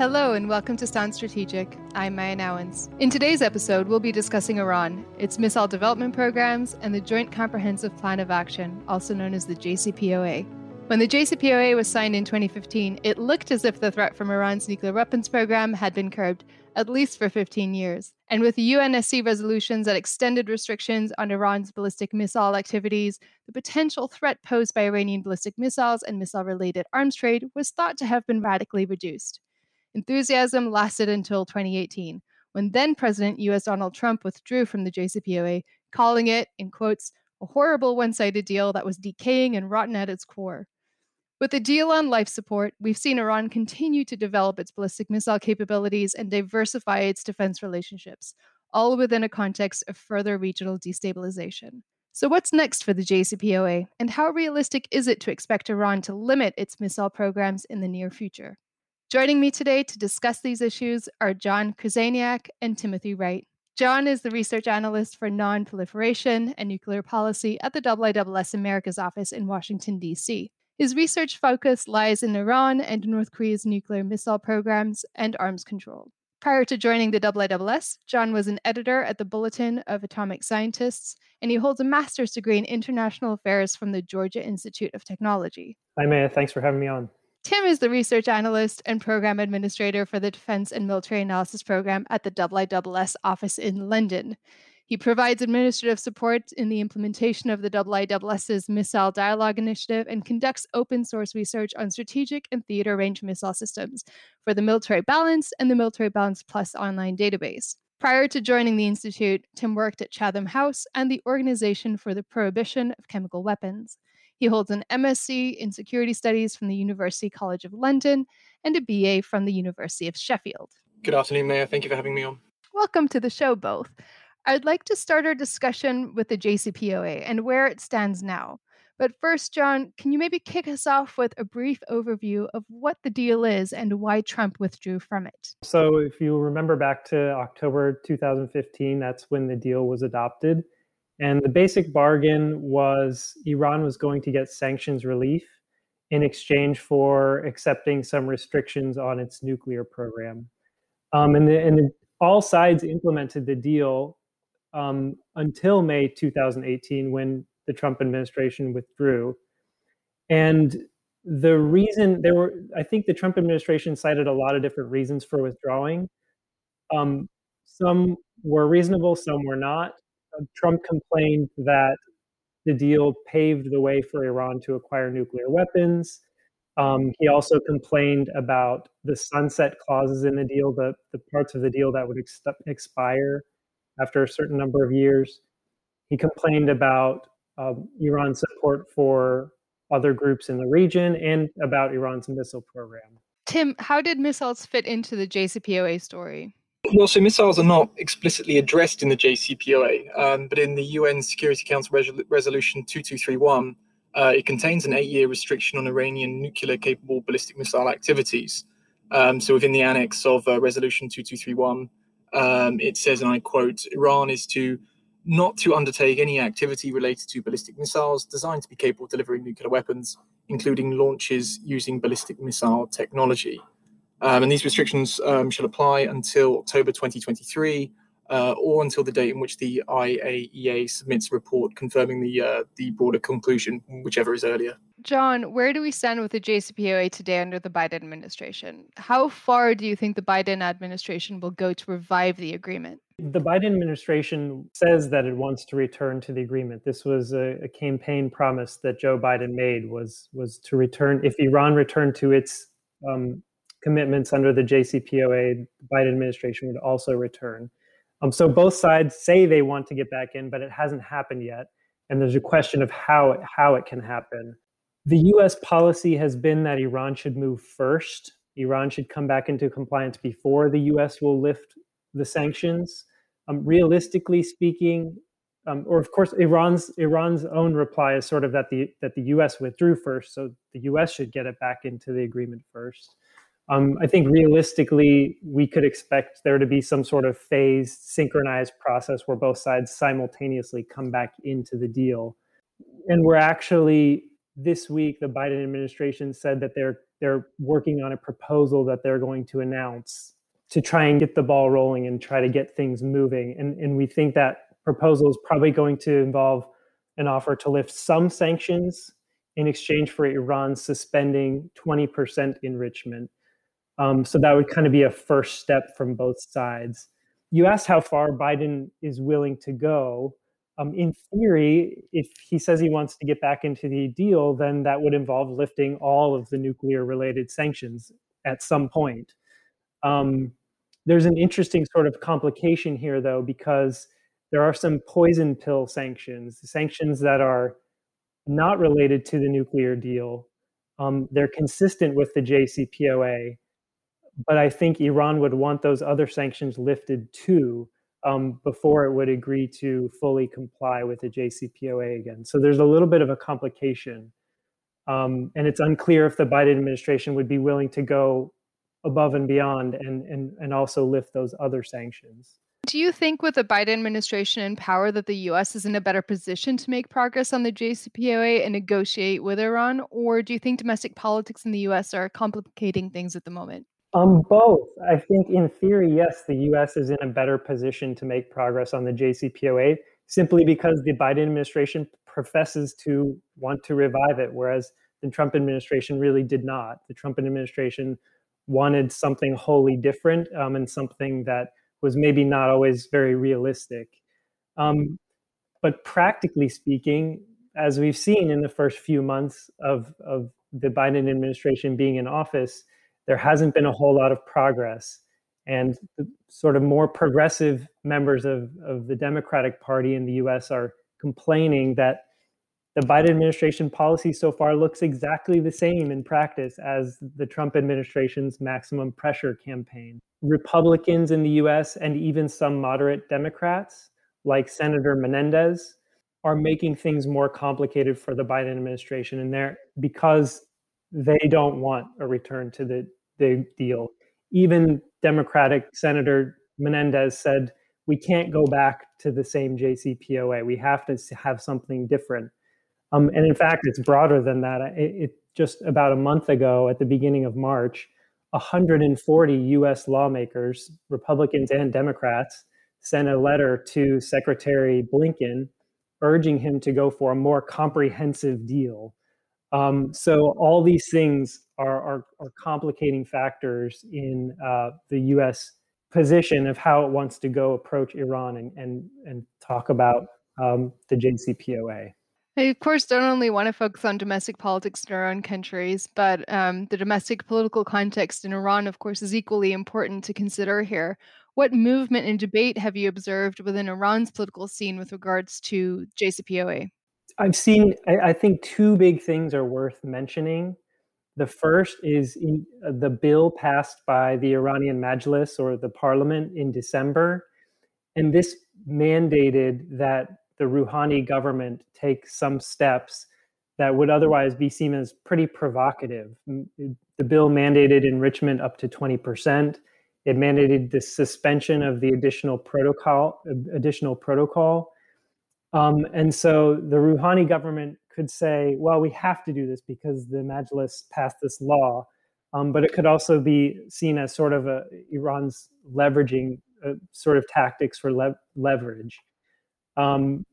Hello and welcome to Sounds Strategic. I'm Meia Nouwens. In today's episode, we'll be discussing Iran, its missile development programs, and the Joint Comprehensive Plan of Action, also known as the JCPOA. When the JCPOA was signed in 2015, it looked as if the threat from Iran's nuclear weapons program had been curbed, at least for 15 years. And with UNSC resolutions that extended restrictions on Iran's ballistic missile activities, the potential threat posed by Iranian ballistic missiles and missile related arms trade was thought to have been radically reduced. Enthusiasm lasted until 2018, when then President US Donald Trump withdrew from the JCPOA, calling it, in quotes, a horrible one sided deal that was decaying and rotten at its core. With the deal on life support, we've seen Iran continue to develop its ballistic missile capabilities and diversify its defense relationships, all within a context of further regional destabilization. So, what's next for the JCPOA, and how realistic is it to expect Iran to limit its missile programs in the near future? Joining me today to discuss these issues are John Krzyzaniak and Timothy Wright. John is the research analyst for non-proliferation and nuclear policy at the IISS Americas office in Washington, D.C. His research focus lies in Iran and North Korea's nuclear missile programs and arms control. Prior to joining the IISS, John was an editor at the Bulletin of Atomic Scientists, and he holds a master's degree in international affairs from the Georgia Institute of Technology. Hi, Meia. Thanks for having me on. Tim is the research analyst and program administrator for the Defense and Military Analysis Program at the IISS office in London. He provides administrative support in the implementation of the IISS's Missile Dialogue Initiative and conducts open source research on strategic and theater range missile systems for the Military Balance and the Military Balance Plus online database. Prior to joining the Institute, Tim worked at Chatham House and the Organization for the Prohibition of Chemical Weapons. He holds an MSc in Security Studies from the University College of London and a BA from the University of Sheffield. Good afternoon, Meia. Thank you for having me on. Welcome to the show, both. I'd like to start our discussion with the JCPOA and where it stands now. But first, John, can you maybe kick us off with a brief overview of what the deal is and why Trump withdrew from it? So, if you remember back to October 2015, that's when the deal was adopted. And the basic bargain was Iran was going to get sanctions relief in exchange for accepting some restrictions on its nuclear program. Um, and, the, and the, all sides implemented the deal um, until May 2018 when the Trump administration withdrew. And the reason there were, I think the Trump administration cited a lot of different reasons for withdrawing. Um, some were reasonable, some were not. Trump complained that the deal paved the way for Iran to acquire nuclear weapons. Um, he also complained about the sunset clauses in the deal, the, the parts of the deal that would ex- expire after a certain number of years. He complained about um, Iran's support for other groups in the region and about Iran's missile program. Tim, how did missiles fit into the JCPOA story? Well, so missiles are not explicitly addressed in the JCPOA, um, but in the UN Security Council Resol- Resolution 2231, uh, it contains an eight year restriction on Iranian nuclear capable ballistic missile activities. Um, so within the annex of uh, Resolution 2231, um, it says, and I quote, Iran is to not to undertake any activity related to ballistic missiles designed to be capable of delivering nuclear weapons, including launches using ballistic missile technology. Um, and these restrictions um, shall apply until October 2023 uh, or until the date in which the IAEA submits a report confirming the uh, the broader conclusion, whichever is earlier. John, where do we stand with the JCPOA today under the Biden administration? How far do you think the Biden administration will go to revive the agreement? The Biden administration says that it wants to return to the agreement. This was a, a campaign promise that Joe Biden made was was to return if Iran returned to its um, commitments under the JCPOA, the Biden administration would also return. Um, so both sides say they want to get back in, but it hasn't happened yet. And there's a question of how it, how it can happen. The US policy has been that Iran should move first. Iran should come back into compliance before the US will lift the sanctions. Um, realistically speaking, um, or of course, Iran's Iran's own reply is sort of that the that the U.S. withdrew first, so the U.S. should get it back into the agreement first. Um, I think realistically, we could expect there to be some sort of phased, synchronized process where both sides simultaneously come back into the deal. And we're actually this week the Biden administration said that they're they're working on a proposal that they're going to announce to try and get the ball rolling and try to get things moving. And, and we think that proposal is probably going to involve an offer to lift some sanctions in exchange for Iran suspending 20% enrichment. Um, so that would kind of be a first step from both sides. You asked how far Biden is willing to go. Um, in theory, if he says he wants to get back into the deal, then that would involve lifting all of the nuclear related sanctions at some point. Um, there's an interesting sort of complication here, though, because there are some poison pill sanctions, sanctions that are not related to the nuclear deal. Um, they're consistent with the JCPOA, but I think Iran would want those other sanctions lifted too um, before it would agree to fully comply with the JCPOA again. So there's a little bit of a complication. Um, and it's unclear if the Biden administration would be willing to go above and beyond and, and, and also lift those other sanctions. Do you think with the Biden administration in power that the US is in a better position to make progress on the JCPOA and negotiate with Iran? Or do you think domestic politics in the US are complicating things at the moment? Um, both. I think in theory, yes, the US is in a better position to make progress on the JCPOA simply because the Biden administration professes to want to revive it, whereas the Trump administration really did not. The Trump administration wanted something wholly different um, and something that was maybe not always very realistic. Um, but practically speaking, as we've seen in the first few months of, of the Biden administration being in office, there hasn't been a whole lot of progress. And the sort of more progressive members of, of the Democratic Party in the US are complaining that the Biden administration policy so far looks exactly the same in practice as the Trump administration's maximum pressure campaign. Republicans in the US and even some moderate Democrats, like Senator Menendez, are making things more complicated for the Biden administration. And they're because they don't want a return to the, the deal. Even Democratic Senator Menendez said, we can't go back to the same JCPOA. We have to have something different. Um, and in fact, it's broader than that. It, it, just about a month ago, at the beginning of March, 140 U.S. lawmakers, Republicans and Democrats, sent a letter to Secretary Blinken urging him to go for a more comprehensive deal. Um, so all these things are, are, are complicating factors in uh, the U.S. position of how it wants to go approach Iran and and, and talk about um, the JCPOA. I, of course, don't only want to focus on domestic politics in our own countries, but um, the domestic political context in Iran, of course, is equally important to consider here. What movement and debate have you observed within Iran's political scene with regards to JCPOA? I've seen, I, I think, two big things are worth mentioning. The first is in, uh, the bill passed by the Iranian Majlis or the parliament in December. And this mandated that the Rouhani government take some steps that would otherwise be seen as pretty provocative. The bill mandated enrichment up to 20%. It mandated the suspension of the additional protocol, additional protocol. Um, and so the Rouhani government could say, well, we have to do this because the Majlis passed this law. Um, but it could also be seen as sort of a, Iran's leveraging uh, sort of tactics for le- leverage. Um,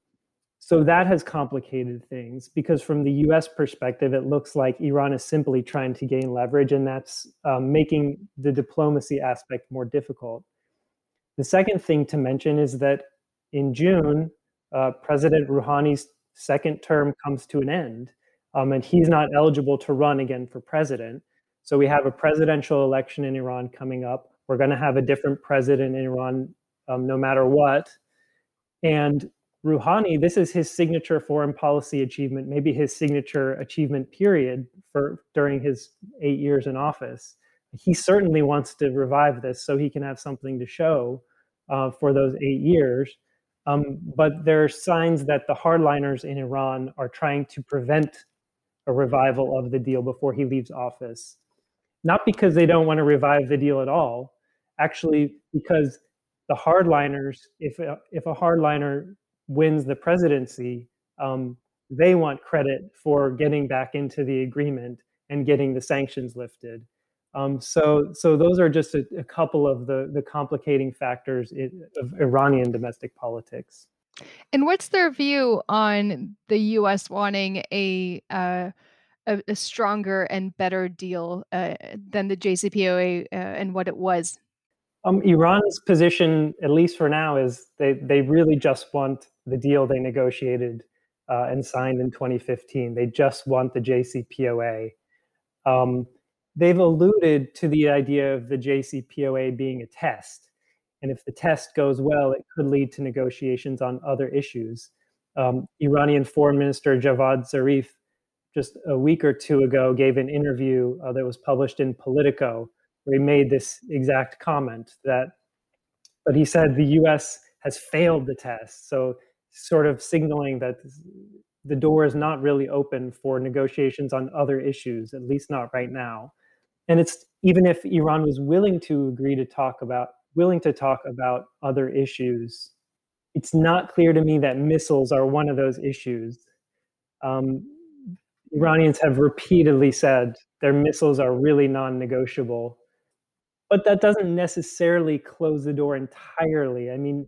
so that has complicated things because, from the US perspective, it looks like Iran is simply trying to gain leverage, and that's um, making the diplomacy aspect more difficult. The second thing to mention is that in June, uh, President Rouhani's second term comes to an end, um, and he's not eligible to run again for president. So we have a presidential election in Iran coming up. We're going to have a different president in Iran um, no matter what. And Rouhani, this is his signature foreign policy achievement, maybe his signature achievement period for during his eight years in office. He certainly wants to revive this so he can have something to show uh, for those eight years. Um, but there are signs that the hardliners in Iran are trying to prevent a revival of the deal before he leaves office. Not because they don't want to revive the deal at all, actually, because the hardliners, if a, if a hardliner wins the presidency, um, they want credit for getting back into the agreement and getting the sanctions lifted. Um, so, so those are just a, a, couple of the, the complicating factors in, of Iranian domestic politics. And what's their view on the U.S. wanting a uh, a, a, stronger and better deal uh, than the JCPOA uh, and what it was? Um, Iran's position, at least for now, is they they really just want the deal they negotiated uh, and signed in 2015. They just want the JCPOA. Um, they've alluded to the idea of the JCPOA being a test. And if the test goes well, it could lead to negotiations on other issues. Um, Iranian Foreign Minister Javad Zarif, just a week or two ago, gave an interview uh, that was published in Politico, where he made this exact comment that, but he said the US has failed the test. So, sort of signaling that the door is not really open for negotiations on other issues, at least not right now and it's even if Iran was willing to agree to talk about willing to talk about other issues, it's not clear to me that missiles are one of those issues. Um, Iranians have repeatedly said their missiles are really non-negotiable, but that doesn't necessarily close the door entirely. I mean,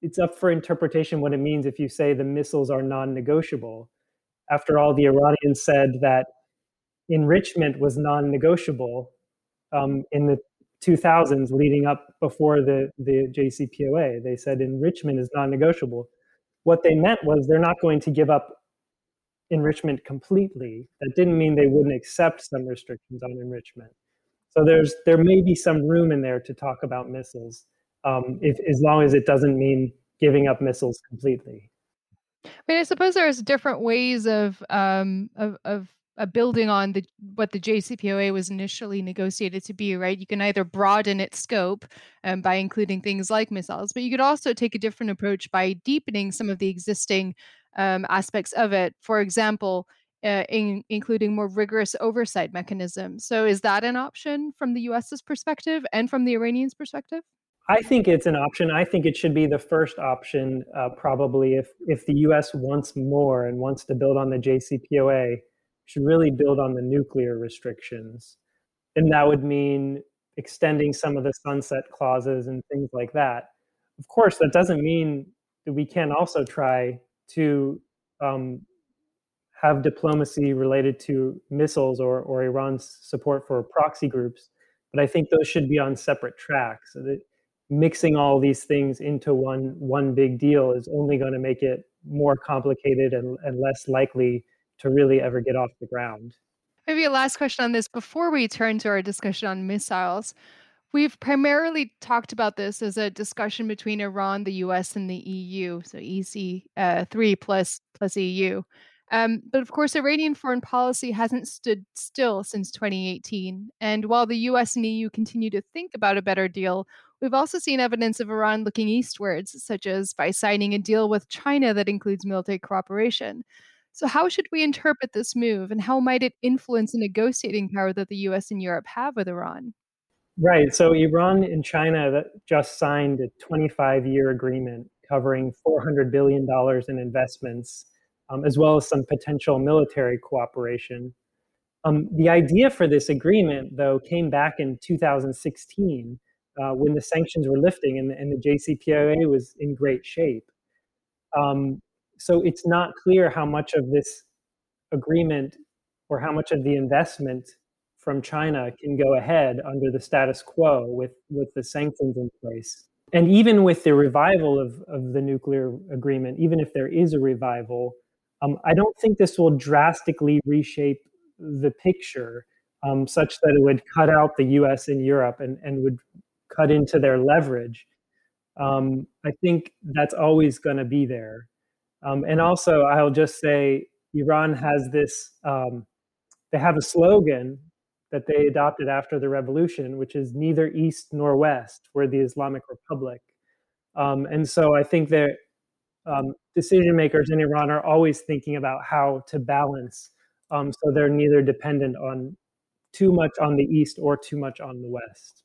it's up for interpretation what it means if you say the missiles are non-negotiable. After all, the Iranians said that enrichment was non-negotiable um, in the 2000s leading up before the, the JCPOA. They said enrichment is non-negotiable. What they meant was they're not going to give up enrichment completely. That didn't mean they wouldn't accept some restrictions on enrichment. So there's there may be some room in there to talk about missiles, um, if, as long as it doesn't mean giving up missiles completely. I mean, I suppose there's different ways of um, of, of uh, building on the what the JCPOA was initially negotiated to be, right? You can either broaden its scope um, by including things like missiles, but you could also take a different approach by deepening some of the existing um, aspects of it. For example, uh, in, including more rigorous oversight mechanisms. So, is that an option from the U.S.'s perspective and from the Iranians' perspective? I think it's an option. I think it should be the first option, uh, probably if if the U.S. wants more and wants to build on the JCPOA should really build on the nuclear restrictions. And that would mean extending some of the sunset clauses and things like that. Of course, that doesn't mean that we can also try to um, have diplomacy related to missiles or, or Iran's support for proxy groups. But I think those should be on separate tracks. So mixing all these things into one one big deal is only going to make it more complicated and, and less likely to really ever get off the ground. Maybe a last question on this before we turn to our discussion on missiles. We've primarily talked about this as a discussion between Iran, the U.S., and the EU, so EC uh, three plus plus EU. Um, but of course, Iranian foreign policy hasn't stood still since 2018. And while the US and EU continue to think about a better deal, we've also seen evidence of Iran looking eastwards, such as by signing a deal with China that includes military cooperation. So, how should we interpret this move, and how might it influence the negotiating power that the US and Europe have with Iran? Right. So, Iran and China just signed a 25 year agreement covering $400 billion in investments, um, as well as some potential military cooperation. Um, the idea for this agreement, though, came back in 2016 uh, when the sanctions were lifting and the, and the JCPOA was in great shape. Um, so it's not clear how much of this agreement or how much of the investment from China can go ahead under the status quo with, with the sanctions in place. And even with the revival of, of the nuclear agreement, even if there is a revival, um, I don't think this will drastically reshape the picture um, such that it would cut out the US and Europe and, and would cut into their leverage. Um, I think that's always going to be there. Um, and also, I'll just say Iran has this, um, they have a slogan that they adopted after the revolution, which is neither East nor West. We're the Islamic Republic. Um, and so I think that um, decision makers in Iran are always thinking about how to balance um, so they're neither dependent on too much on the East or too much on the West.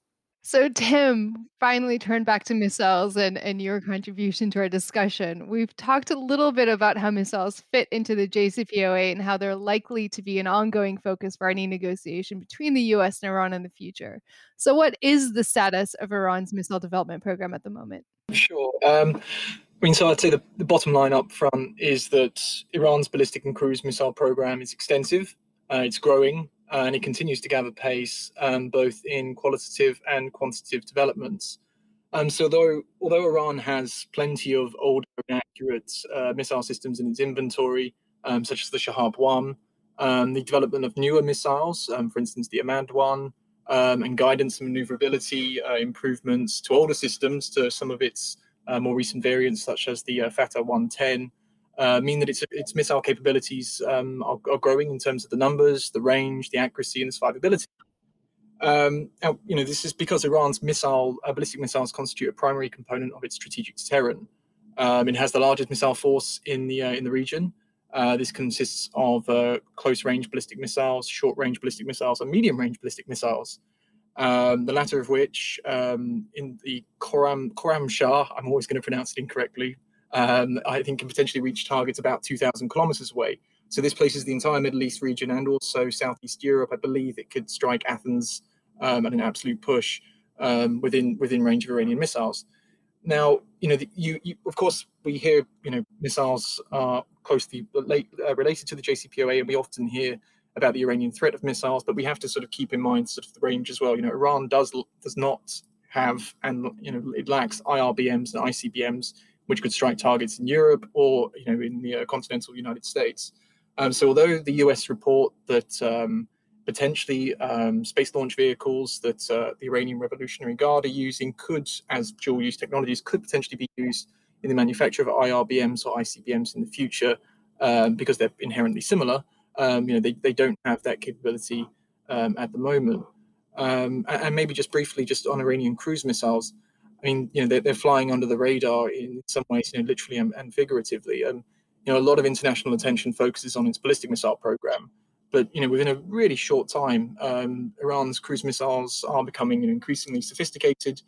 So, Tim, finally turn back to missiles and, and your contribution to our discussion. We've talked a little bit about how missiles fit into the JCPOA and how they're likely to be an ongoing focus for any negotiation between the US and Iran in the future. So, what is the status of Iran's missile development program at the moment? Sure. Um, I mean, so I'd say the, the bottom line up front is that Iran's ballistic and cruise missile program is extensive, uh, it's growing, uh, and it continues to gather pace um, both in qualitative and quantitative developments. Um, so, although, although Iran has plenty of older and accurate uh, missile systems in its inventory, um, such as the Shahab 1, um, the development of newer missiles, um, for instance, the Ahmad 1, um, and guidance and maneuverability uh, improvements to older systems, to some of its uh, more recent variants, such as the uh, Fateh 110, uh, mean that its, its missile capabilities um, are, are, growing in terms of the numbers, the range, the accuracy, and the survivability. Um, now, you know, this is because Iran's missile, uh, ballistic missiles constitute a primary component of its strategic deterrent. Um, it has the largest missile force in the uh, in the region. Uh, this consists of uh, close-range ballistic missiles, short-range ballistic missiles, and medium-range ballistic missiles. Um, the latter of which, um, in the Khorram Khorramshahr, I'm always going to pronounce it incorrectly, um, I think can potentially reach targets about 2,000 kilometers away. So this places the entire Middle East region and also Southeast Europe. I believe it could strike Athens um, at an absolute push um, within within range of Iranian missiles. Now, you know, the, you, you, of course we hear you know missiles are closely uh, related to the JCPOA, and we often hear about the Iranian threat of missiles, but we have to sort of keep in mind sort of the range as well. You know, Iran does does not have and you know it lacks IRBMs and ICBMs which could strike targets in Europe or you know in the uh, continental United States. Um, so although the US report that um, potentially um, space launch vehicles that uh, the Iranian Revolutionary Guard are using could, as dual use technologies, could potentially be used in the manufacture of IRBMs or ICBMs in the future um, because they're inherently similar. Um, you know, they, they don't have that capability um, at the moment. and maybe just briefly, just on Iranian cruise missiles, I mean, you know, they're, they're flying under the radar in some ways, you know, literally and, and figuratively. And you know, a lot of international attention focuses on its ballistic missile program. But you know, within a really short time, um, Iran's cruise missiles are becoming increasingly sophisticated.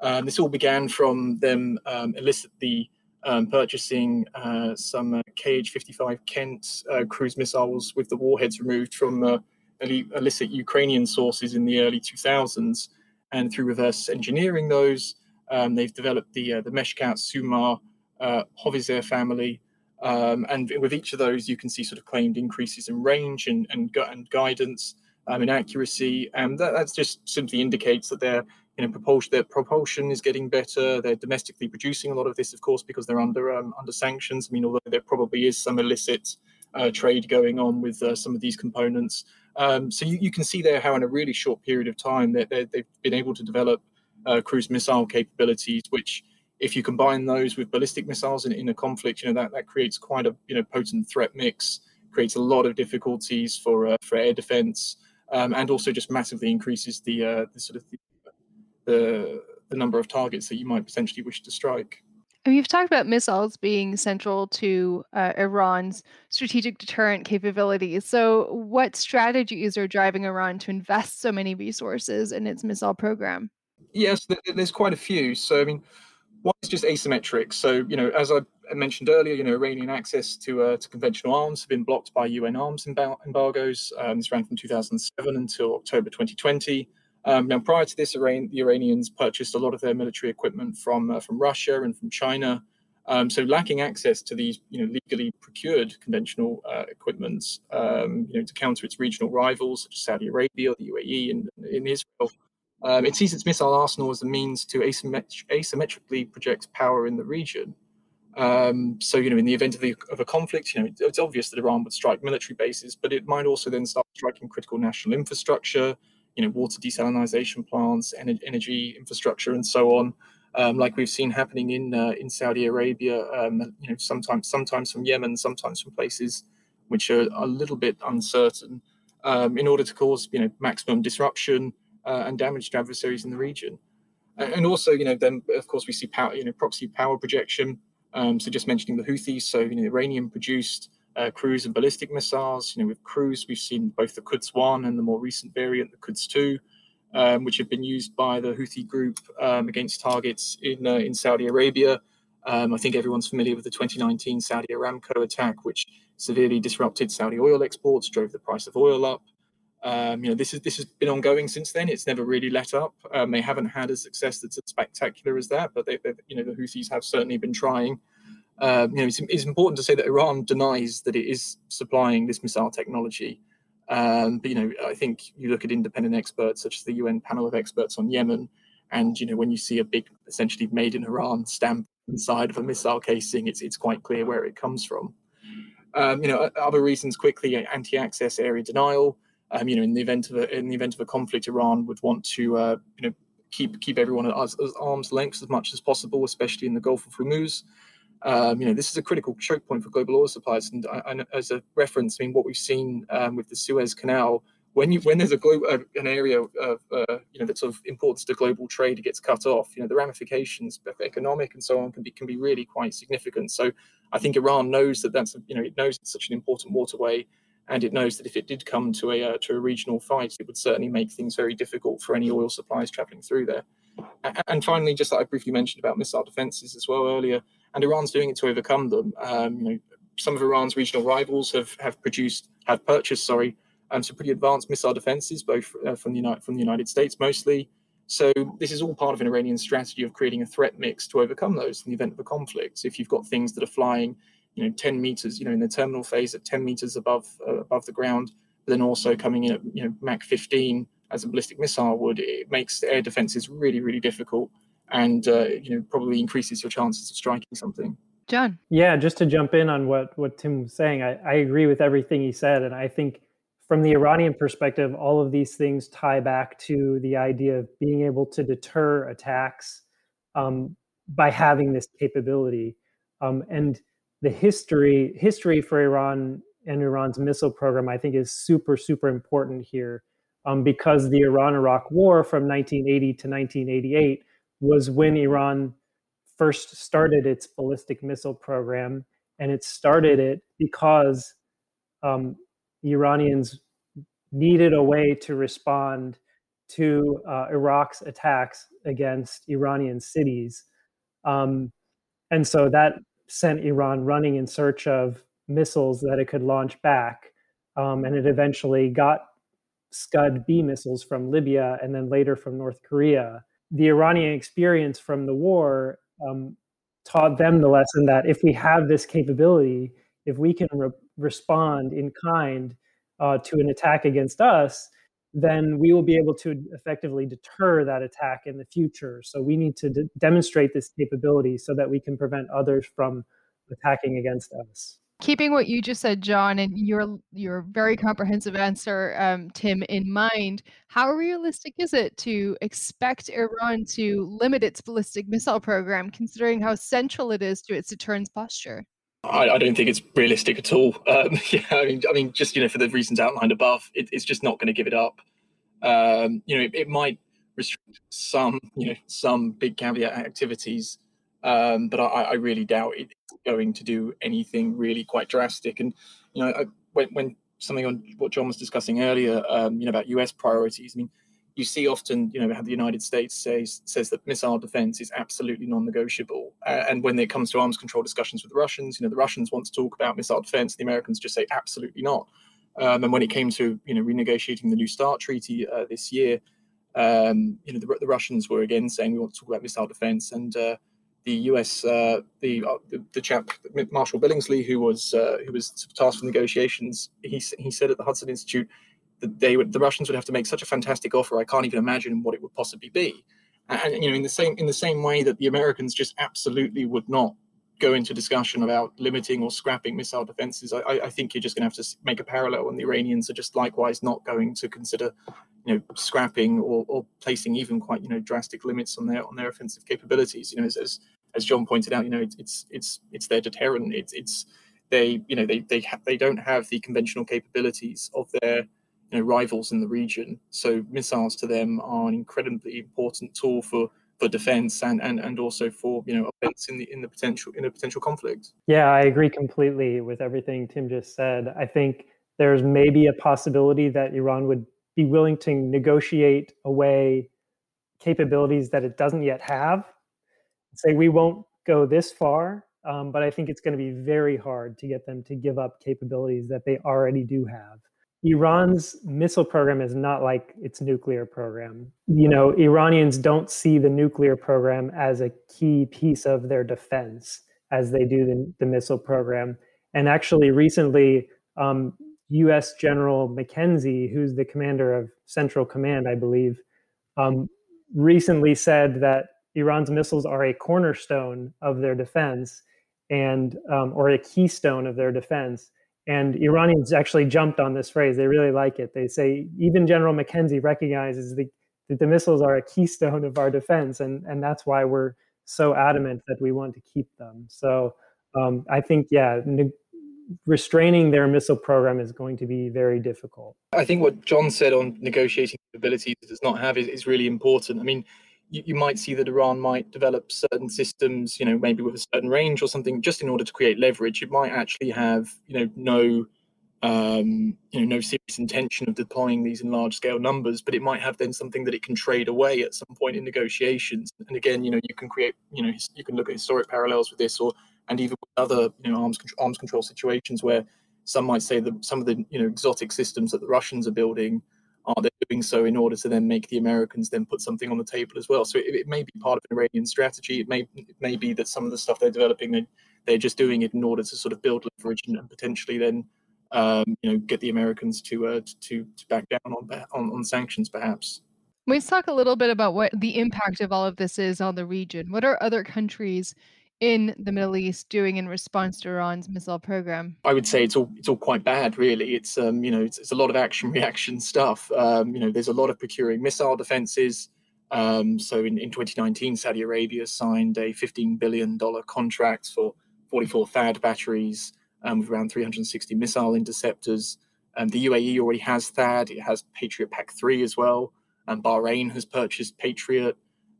Um, this all began from them um, illicitly um, purchasing uh, some uh, KH-55 Kent uh, cruise missiles with the warheads removed from uh, illicit Ukrainian sources in the early 2000s, and through reverse engineering those, um, they've developed the uh, the Meshkat Sumar uh, Hoveyzeh family, um, and with each of those, you can see sort of claimed increases in range and and, and guidance um, and accuracy, and that that's just simply indicates that their you know propulsion their propulsion is getting better. They're domestically producing a lot of this, of course, because they're under um, under sanctions. I mean, although there probably is some illicit uh, trade going on with uh, some of these components. Um, so you, you can see there how in a really short period of time that they've been able to develop uh, cruise missile capabilities, which if you combine those with ballistic missiles in, in a conflict, you know that that creates quite a you know potent threat mix, creates a lot of difficulties for uh, for air defense, um, and also just massively increases the uh, the sort of the, the, the number of targets that you might potentially wish to strike. And You've talked about missiles being central to uh, Iran's strategic deterrent capabilities. So, what strategies are driving Iran to invest so many resources in its missile program? Yes, there's quite a few. So, I mean, one is just asymmetric. So, you know, as I mentioned earlier, you know, Iranian access to uh, to conventional arms have been blocked by UN arms embargoes. Um, this ran from 2007 until October 2020. Um, now, prior to this, Iran, the Iranians purchased a lot of their military equipment from uh, from Russia and from China. Um, so, lacking access to these, you know, legally procured conventional uh, equipment, um, you know, to counter its regional rivals such as Saudi Arabia, the UAE, and in Israel, um, it sees its missile arsenal as a means to asymmet- asymmetrically project power in the region. Um, so, you know, in the event of, the, of, a conflict, you know, it's obvious that Iran would strike military bases, but it might also then start striking critical national infrastructure, you know, water desalination plants, energy infrastructure, and so on, um, like we've seen happening in uh, in Saudi Arabia. Um, you know, sometimes sometimes from Yemen, sometimes from places which are a little bit uncertain, um, in order to cause you know maximum disruption uh, and damage to adversaries in the region. And also, you know, then of course we see power, you know, proxy power projection. Um, so just mentioning the Houthis, so you know, Iranian produced uh, cruise and ballistic missiles. You know, with cruise, we've seen both the Quds one and the more recent variant, the Quds two. um, which have been used by the Houthi group um, against targets in uh, in Saudi Arabia. Um, I think everyone's familiar with the 2019 Saudi Aramco attack, which severely disrupted Saudi oil exports, drove the price of oil up. Um, you know, this is this has been ongoing since then. It's never really let up. Um, they haven't had a success that's as spectacular as that, but they, you know, the Houthis have certainly been trying. Um, you know, it's, it's, important to say that Iran denies that it is supplying this missile technology. Um, but you know, I think you look at independent experts such as the UN panel of experts on Yemen, and you know, when you see a big, essentially made in Iran stamp inside of a missile casing, it's it's quite clear where it comes from. Um, you know, other reasons quickly: anti-access area denial. Um, you know, in the event of a in the event of a conflict, Iran would want to uh, you know keep keep everyone at, at arm's length as much as possible, especially in the Gulf of Hormuz. Um, you know, this is a critical choke point for global oil supplies. And I, I, as a reference, I mean, what we've seen um, with the Suez Canal, when you when there's a global uh, an area of uh, you know that's of importance to global trade it gets cut off, you know, the ramifications, economic and so on, can be can be really quite significant. So I think Iran knows that that's you know it knows it's such an important waterway and it knows that if it did come to a uh, to a regional fight, it would certainly make things very difficult for any oil supplies traveling through there. And finally, just like I briefly mentioned about missile defenses as well earlier, and Iran's doing it to overcome them. Um, you know, some of Iran's regional rivals have have produced have purchased sorry um, some pretty advanced missile defenses, both uh, from the United from the United States mostly. So this is all part of an Iranian strategy of creating a threat mix to overcome those in the event of a conflict. So if you've got things that are flying you know 10 meters you know in the terminal phase at 10 meters above uh, above the ground but then also coming in at you know mach 15 as a ballistic missile would it makes air defenses really really difficult and uh, you know probably increases your chances of striking something. John? Yeah just to jump in on what what tim was saying i, I agree with everything he said and i think from the iranian perspective all of these things tie back to the idea of being able to deter attacks um, by having this capability. Um, and the history history for Iran and Iran's missile program, I think, is super super important here, um, because the Iran-Iraq War from 1980 to 1988 was when Iran first started its ballistic missile program, and it started it because um, Iranians needed a way to respond to uh, Iraq's attacks against Iranian cities. Um, and so that sent Iran running in search of missiles that it could launch back. Um, and it eventually got Scud B missiles from Libya and then later from North Korea. The Iranian experience from the war um, taught them the lesson that if we have this capability, if we can re- respond in kind uh, to an attack against us, then we will be able to effectively deter that attack in the future. So we need to d- demonstrate this capability so that we can prevent others from attacking against us. Keeping what you just said, John, and your your very comprehensive answer, um, Tim, in mind, how realistic is it to expect Iran to limit its ballistic missile program, considering how central it is to its deterrence posture? I, I, don't think it's realistic at all. Um, yeah, I mean, I mean, just you know, for the reasons outlined above, it, it's just not going to give it up. Um, you know, it, it, might restrict some, you know, some big caveat activities, um, but I, I, really doubt it's going to do anything really quite drastic. And you know, I, when, when something on what John was discussing earlier, um, you know, about U.S. priorities. I mean, you see often, you know, how the United States says says that missile defense is absolutely non-negotiable. Uh, and when it comes to arms control discussions with the Russians, you know, the Russians want to talk about missile defense, the Americans just say absolutely not. Um, and when it came to, you know, renegotiating the New START treaty uh, this year, um, you know, the, the, Russians were again saying we want to talk about missile defense, and uh, the U.S. Uh, the, uh, the, the chap Marshall Billingslea, who was uh, who was tasked with negotiations, he he said at the Hudson Institute they would the Russians would have to make such a fantastic offer. I can't even imagine what it would possibly be. And, you know, in the same in the same way that the Americans just absolutely would not go into discussion about limiting or scrapping missile defenses, I, I think you're just going to have to make a parallel, and the Iranians are just likewise not going to consider, you know, scrapping or, or placing even quite you know drastic limits on their on their offensive capabilities. You know, as as, as John pointed out, you know, it's it's it's it's their deterrent. It's it's they you know they they ha- they don't have the conventional capabilities of their you know, rivals in the region. So missiles to them are an incredibly important tool for for defense and, and, and also for you know offense in the in the potential in a potential conflict. Yeah, I agree completely with everything Tim just said. I think there's maybe a possibility that Iran would be willing to negotiate away capabilities that it doesn't yet have. Say we won't go this far, um, but I think it's going to be very hard to get them to give up capabilities that they already do have. Iran's missile program is not like its nuclear program. You know, Iranians don't see the nuclear program as a key piece of their defense as they do the, the missile program. And actually, recently, um, U.S. General McKenzie, who's the commander of Central Command, I believe, um, recently said that Iran's missiles are a cornerstone of their defense and um, or a keystone of their defense. And Iranians actually jumped on this phrase. They really like it. They say even General McKenzie recognizes the, that the missiles are a keystone of our defense, and and that's why we're so adamant that we want to keep them. So um, I think yeah, ne- restraining their missile program is going to be very difficult. I think what John said on negotiating abilities it does not have is, is really important. I mean, you, you, might see that Iran might develop certain systems, you know, maybe with a certain range or something, just in order to create leverage. It might actually have, you know, no, um, you know, no serious intention of deploying these in large scale numbers, but it might have then something that it can trade away at some point in negotiations. And again, you know, you can create, you know, you can look at historic parallels with this, or and even with other, you know, arms arms control situations where some might say that some of the, you know, exotic systems that the Russians are building are they doing so in order to then make the Americans then put something on the table as well? So it, it may be part of an Iranian strategy. It may it may be that some of the stuff they're developing they they're just doing it in order to sort of build leverage and, and potentially then um, you know get the Americans to uh, to to back down on, on on sanctions perhaps. Let's talk a little bit about what the impact of all of this is on the region. What are other countries in the Middle East doing in response to Iran's missile program? I would say it's all it's all quite bad, really. It's um, you know it's, it's a lot of action reaction stuff. Um, you know, there's a lot of procuring missile defenses. Um, so in, in 2019, Saudi Arabia signed a 15 billion dollar contract for 44 THAAD batteries um, with around 360 missile interceptors. Um, the UAE already has THAAD. It has Patriot PAC-3 as well. And Bahrain has purchased Patriot.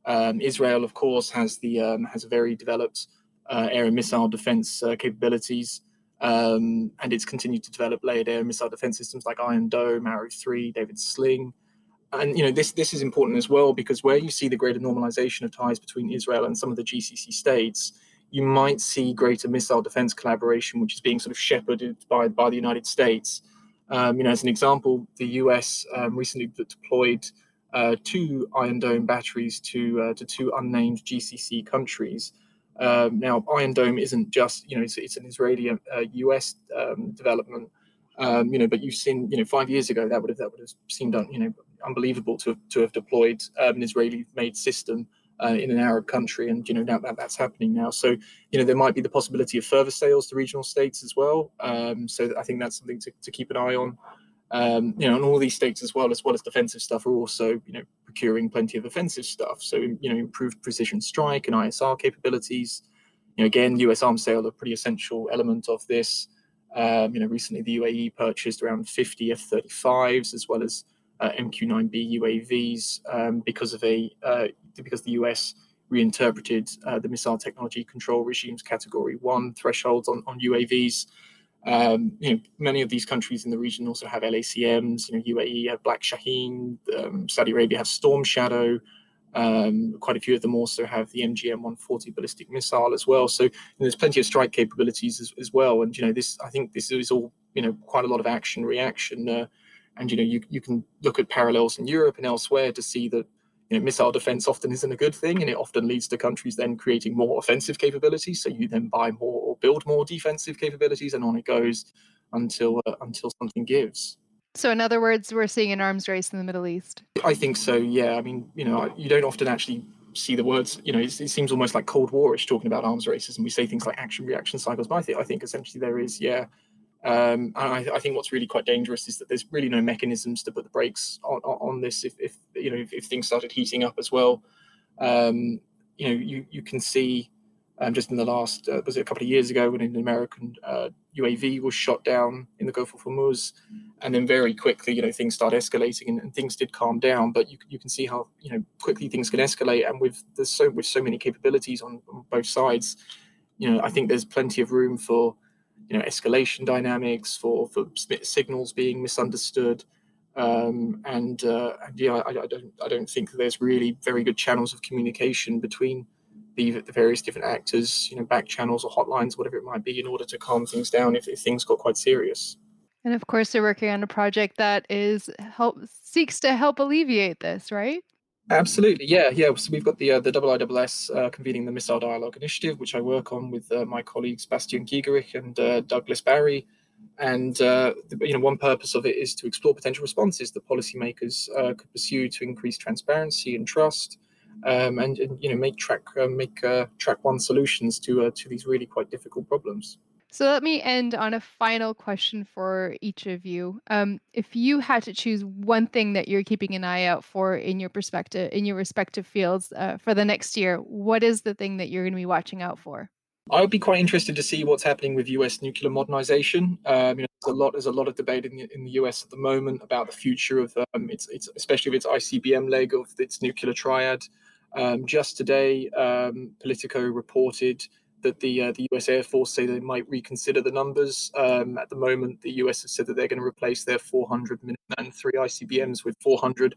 Um, Israel, of course, has the um, has very developed uh, air and missile defense uh, capabilities, um, and it's continued to develop layered air and missile defense systems like Iron Dome, Arrow Three, David Sling, and you know this this is important as well because where you see the greater normalization of ties between Israel and some of the GCC states, you might see greater missile defense collaboration, which is being sort of shepherded by by the United States. Um, you know, as an example, the U.S. Um, recently deployed uh, two Iron Dome batteries to uh, to two unnamed GCC countries. Um, now, Iron Dome isn't just you know it's, it's an Israeli uh, US um, development, um, you know, but you've seen you know five years ago that would have that would have seemed you know unbelievable to have, to have deployed um, an Israeli-made system. Uh, in an Arab country, and you know now that that's happening now. So you know there might be the possibility of further sales to regional states as well. Um, so I think that's something to, to keep an eye on. Um, you know, and all these states as well, as well as defensive stuff, are also you know procuring plenty of offensive stuff. So you know, improved precision strike and ISR capabilities. You know, again, U.S. arms sale a pretty essential element of this. Um, you know, recently the UAE purchased around 50 F-35s as well as uh, MQ-9B UAVs um, because of a uh, because the US reinterpreted uh, the missile technology control regime's category one thresholds on, on UAVs. Um, you know, many of these countries in the region also have LACMs. You know, UAE have Black Shaheen, um, Saudi Arabia have Storm Shadow. Um, quite a few of them also have the MGM-140 ballistic missile as well. So you know, there's plenty of strike capabilities as, as, well. And you know, this I think this is all you know quite a lot of action reaction. Uh, and you know, you you can look at parallels in Europe and elsewhere to see that you know, missile defense often isn't a good thing, and it often leads to countries then creating more offensive capabilities. So you then buy more or build more defensive capabilities, and on it goes until uh, until something gives. So, in other words, we're seeing an arms race in the Middle East. I think so. Yeah. I mean, you know, you don't often actually see the words. You know, it, it seems almost like Cold Warish talking about arms races, and we say things like action reaction cycles. But I think I think essentially there is, yeah, um, and I, I, think what's really quite dangerous is that there's really no mechanisms to put the brakes on, on this if, if you know if, if, things started heating up as well. Um, you know, you you can see um, just in the last uh, was it a couple of years ago when an American uh, UAV was shot down in the Gulf of Hormuz, and then very quickly you know things start escalating and, and, things did calm down. But you you can see how you know quickly things can escalate, and with there's so with so many capabilities on, on both sides, you know I think there's plenty of room for you know escalation dynamics for for signals being misunderstood Um, and, uh, and yeah, I, I, don't I don't think there's really very good channels of communication between the, the various different actors, you know, back channels or hotlines, whatever it might be, in order to calm things down if, if things got quite serious. And of course, they're working on a project that is help seeks to help alleviate this, right? Absolutely, yeah, yeah. So we've got the uh, the IISS uh, convening the Missile Dialogue Initiative, which I work on with uh, my colleagues Bastian Giegerich and uh, Douglas Barry. And uh, the, you know, one purpose of it is to explore potential responses that policymakers uh, could pursue to increase transparency and trust, um, and, and, you know make track make track one solutions to to these really quite difficult problems. So let me end on a final question for each of you. Um, if you had to choose one thing that you're keeping an eye out for in your perspective, in your respective fields uh, for the next year, what is the thing that you're going to be watching out for? I would be quite interested to see what's happening with U.S. nuclear modernization. Um, you know, there's a lot, there's a lot of debate in the, in the U.S. at the moment about the future of um, its, its, especially of its ICBM leg of its nuclear triad. Um, just today, um, Politico reported that the uh, the US Air Force say they might reconsider the numbers. Um, at the moment, the US has said that they're going to replace their 400 Minuteman three ICBMs with 400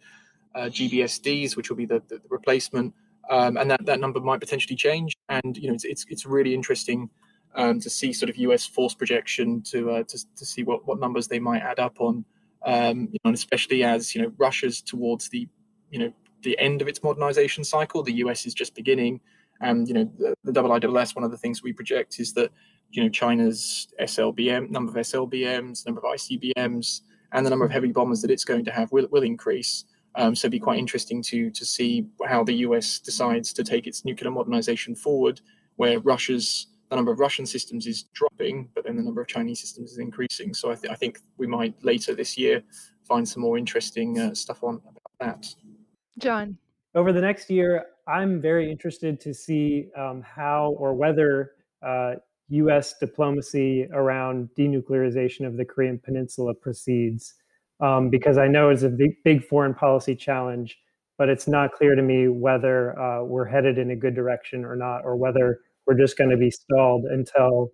uh, GBSDs, which will be the, the, replacement, um, and that, that number might potentially change. And you know, it's it's, it's really interesting um, to see sort of US force projection to uh, to, to see what, what numbers they might add up on, um, you know, and especially as you know Russia's towards the you know the end of its modernization cycle, the US is just beginning. And you know, the, the IISS, one of the things we project is that you know China's SLBM number of SLBMs, number of ICBMs, and the number of heavy bombers that it's going to have will, will increase. Um, so it'd be quite interesting to to see how the US decides to take its nuclear modernization forward, where Russia's the number of Russian systems is dropping, but then the number of Chinese systems is increasing. So I, th- I think we might later this year find some more interesting uh, stuff on about that. John. Over the next year, I'm very interested to see um, how or whether uh, U.S. diplomacy around denuclearization of the Korean Peninsula proceeds, um, because I know it's a big, big, foreign policy challenge, but it's not clear to me whether uh, we're headed in a good direction or not, or whether we're just going to be stalled until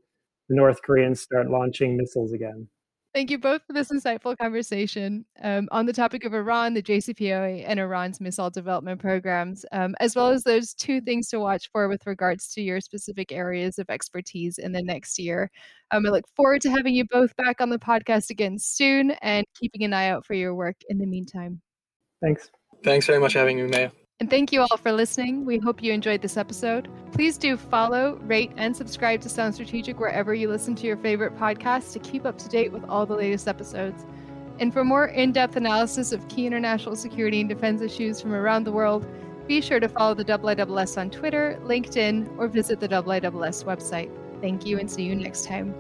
the North Koreans start launching missiles again. Thank you both for this insightful conversation um, on the topic of Iran, the JCPOA, and Iran's missile development programs, um, as well as those two things to watch for with regards to your specific areas of expertise in the next year. Um, I look forward to having you both back on the podcast again soon and keeping an eye out for your work in the meantime. Thanks. Thanks very much for having me, Meia. And thank you all for listening. We hope you enjoyed this episode. Please do follow, rate, and subscribe to Sounds Strategic wherever you listen to your favorite podcasts to keep up to date with all the latest episodes. And for more in depth analysis of key international security and defense issues from around the world, be sure to follow the IISS on Twitter, LinkedIn, or visit the IISS website. Thank you and see you next time.